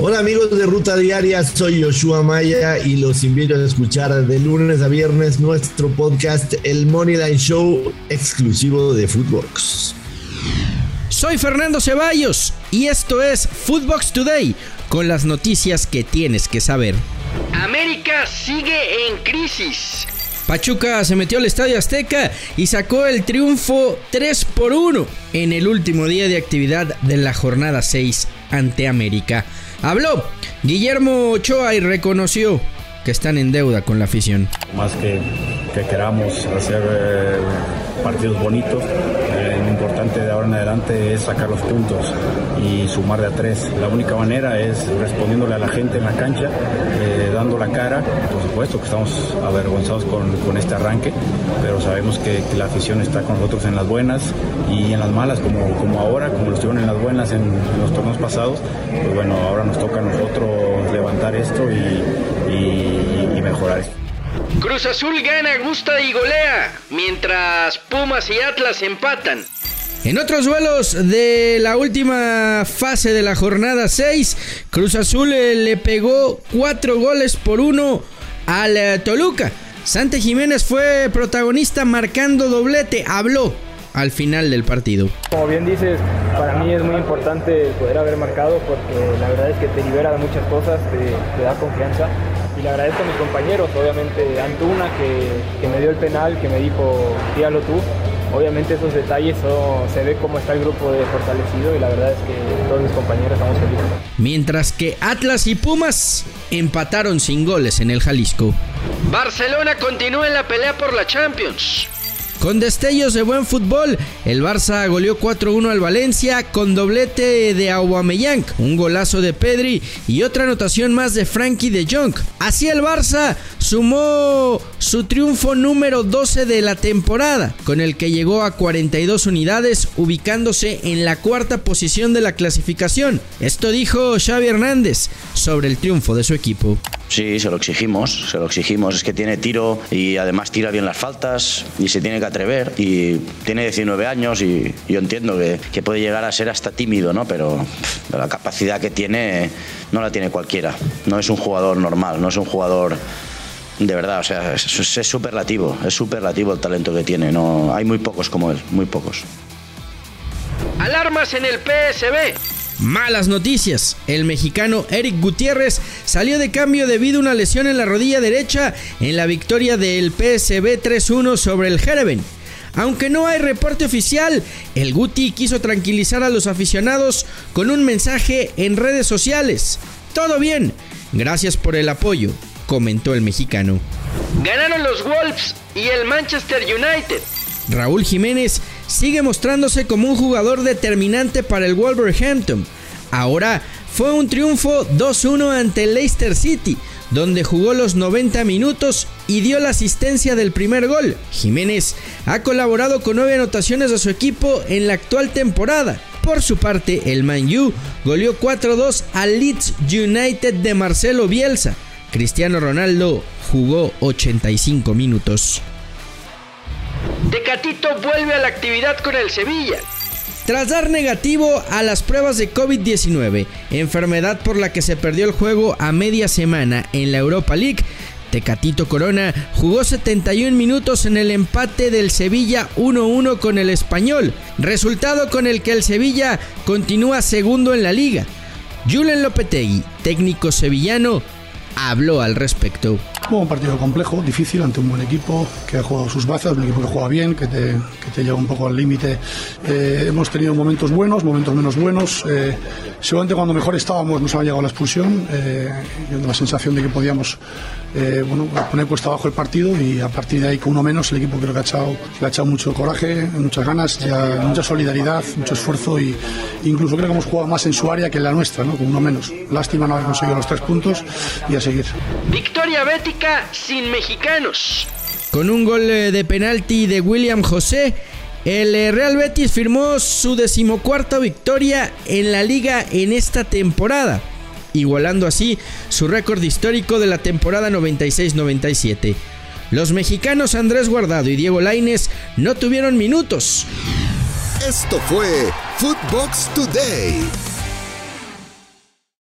Hola amigos de Ruta Diaria, soy Yoshua Maya y los invito a escuchar de lunes a viernes nuestro podcast El Moneyline Show exclusivo de Footbox. Soy Fernando Ceballos y esto es Footbox Today con las noticias que tienes que saber. América sigue en crisis. Pachuca se metió al Estadio Azteca y sacó el triunfo 3 por 1 en el último día de actividad de la jornada 6 ante América. Habló Guillermo Ochoa y reconoció que están en deuda con la afición. Más que, que queramos hacer eh, partidos bonitos, eh, lo importante de ahora en adelante es sacar los puntos y sumar de a tres. La única manera es respondiéndole a la gente en la cancha, eh, dando la cara. Por supuesto que estamos avergonzados con, con este arranque, pero sabemos que, la afición está con nosotros en las buenas y en las malas, como, como ahora, como lo estuvieron en las buenas en, en los torneos pasados. Pues bueno, ahora nos toca a nosotros levantar esto y, y, y mejorar esto. Cruz Azul gana, gusta y golea, mientras Pumas y Atlas empatan. En otros duelos de la última fase de la jornada 6, Cruz Azul eh, le pegó 4 goles por 1 al eh, Toluca. Sante Jiménez fue protagonista marcando doblete, habló al final del partido. Como bien dices, para mí es muy importante poder haber marcado porque la verdad es que te libera de muchas cosas, te, da confianza y le agradezco a mis compañeros, obviamente Antuna que, que me dio el penal, que me dijo, tíralo tú. Obviamente esos detalles son, se ve cómo está el grupo de fortalecido y la verdad es que todos mis compañeros estamos felices. Mientras que Atlas y Pumas empataron sin goles en el Jalisco. Barcelona continúa en la pelea por la Champions. Con destellos de buen fútbol, el Barça goleó 4-1 al Valencia con doblete de Aubameyang, un golazo de Pedri y otra anotación más de Frankie de Jong. Así el Barça sumó su triunfo número 12 de la temporada, con el que llegó a 42 unidades, ubicándose en la cuarta posición de la clasificación. Esto dijo Xavi Hernández sobre el triunfo de su equipo. Sí, se lo exigimos, se lo exigimos. Es que tiene tiro y además tira bien las faltas y se tiene que atrever. Y tiene 19 años y yo entiendo que, que puede llegar a ser hasta tímido, ¿no? Pero pff, la capacidad que tiene no la tiene cualquiera. No es un jugador normal, no es un jugador de verdad, o sea, es, superlativo, es superlativo el talento que tiene. No, hay muy pocos como él, muy pocos. Alarmas en el PSB. Malas noticias. El mexicano Eric Gutiérrez salió de cambio debido a una lesión en la rodilla derecha en la victoria del PSB 3-1 sobre el Jereven. Aunque no hay reporte oficial, el Guti quiso tranquilizar a los aficionados con un mensaje en redes sociales. Todo bien, gracias por el apoyo, comentó el mexicano. Ganaron los Wolves y el Manchester United. Raúl Jiménez sigue mostrándose como un jugador determinante para el Wolverhampton. Ahora fue un triunfo 2-1 ante Leicester City, donde jugó los 90 minutos y dio la asistencia del primer gol. Jiménez ha colaborado con 9 anotaciones de su equipo en la actual temporada. Por su parte, el Man U goleó 4-2 al Leeds United de Marcelo Bielsa. Cristiano Ronaldo jugó 85 minutos. Tecatito vuelve a la actividad con el Sevilla. Tras dar negativo a las pruebas de COVID-19, enfermedad por la que se perdió el juego a media semana en la Europa League, Tecatito Corona jugó 71 minutos en el empate del Sevilla 1-1 con el Español, resultado con el que el Sevilla continúa segundo en la liga. Julen Lopetegui, técnico sevillano, habló al respecto. Bueno, un partido complejo, difícil ante un buen equipo que ha jugado sus bazas, un equipo que juega bien, que te, que te lleva un poco al límite. Eh, hemos tenido momentos buenos, momentos menos buenos. Eh, seguramente cuando mejor estábamos nos ha llegado la expulsión, eh, la sensación de que podíamos eh, bueno, poner cuesta abajo el partido y a partir de ahí con uno menos el equipo creo que ha echado, ha echado mucho coraje, muchas ganas, ya, mucha solidaridad, mucho esfuerzo y incluso creo que hemos jugado más en su área que en la nuestra, ¿no? con uno menos. Lástima no haber conseguido los tres puntos y a seguir. Victoria sin mexicanos. Con un gol de penalti de William José, el Real Betis firmó su decimocuarta victoria en la liga en esta temporada, igualando así su récord histórico de la temporada 96-97. Los mexicanos Andrés Guardado y Diego Laines no tuvieron minutos. Esto fue Footbox Today.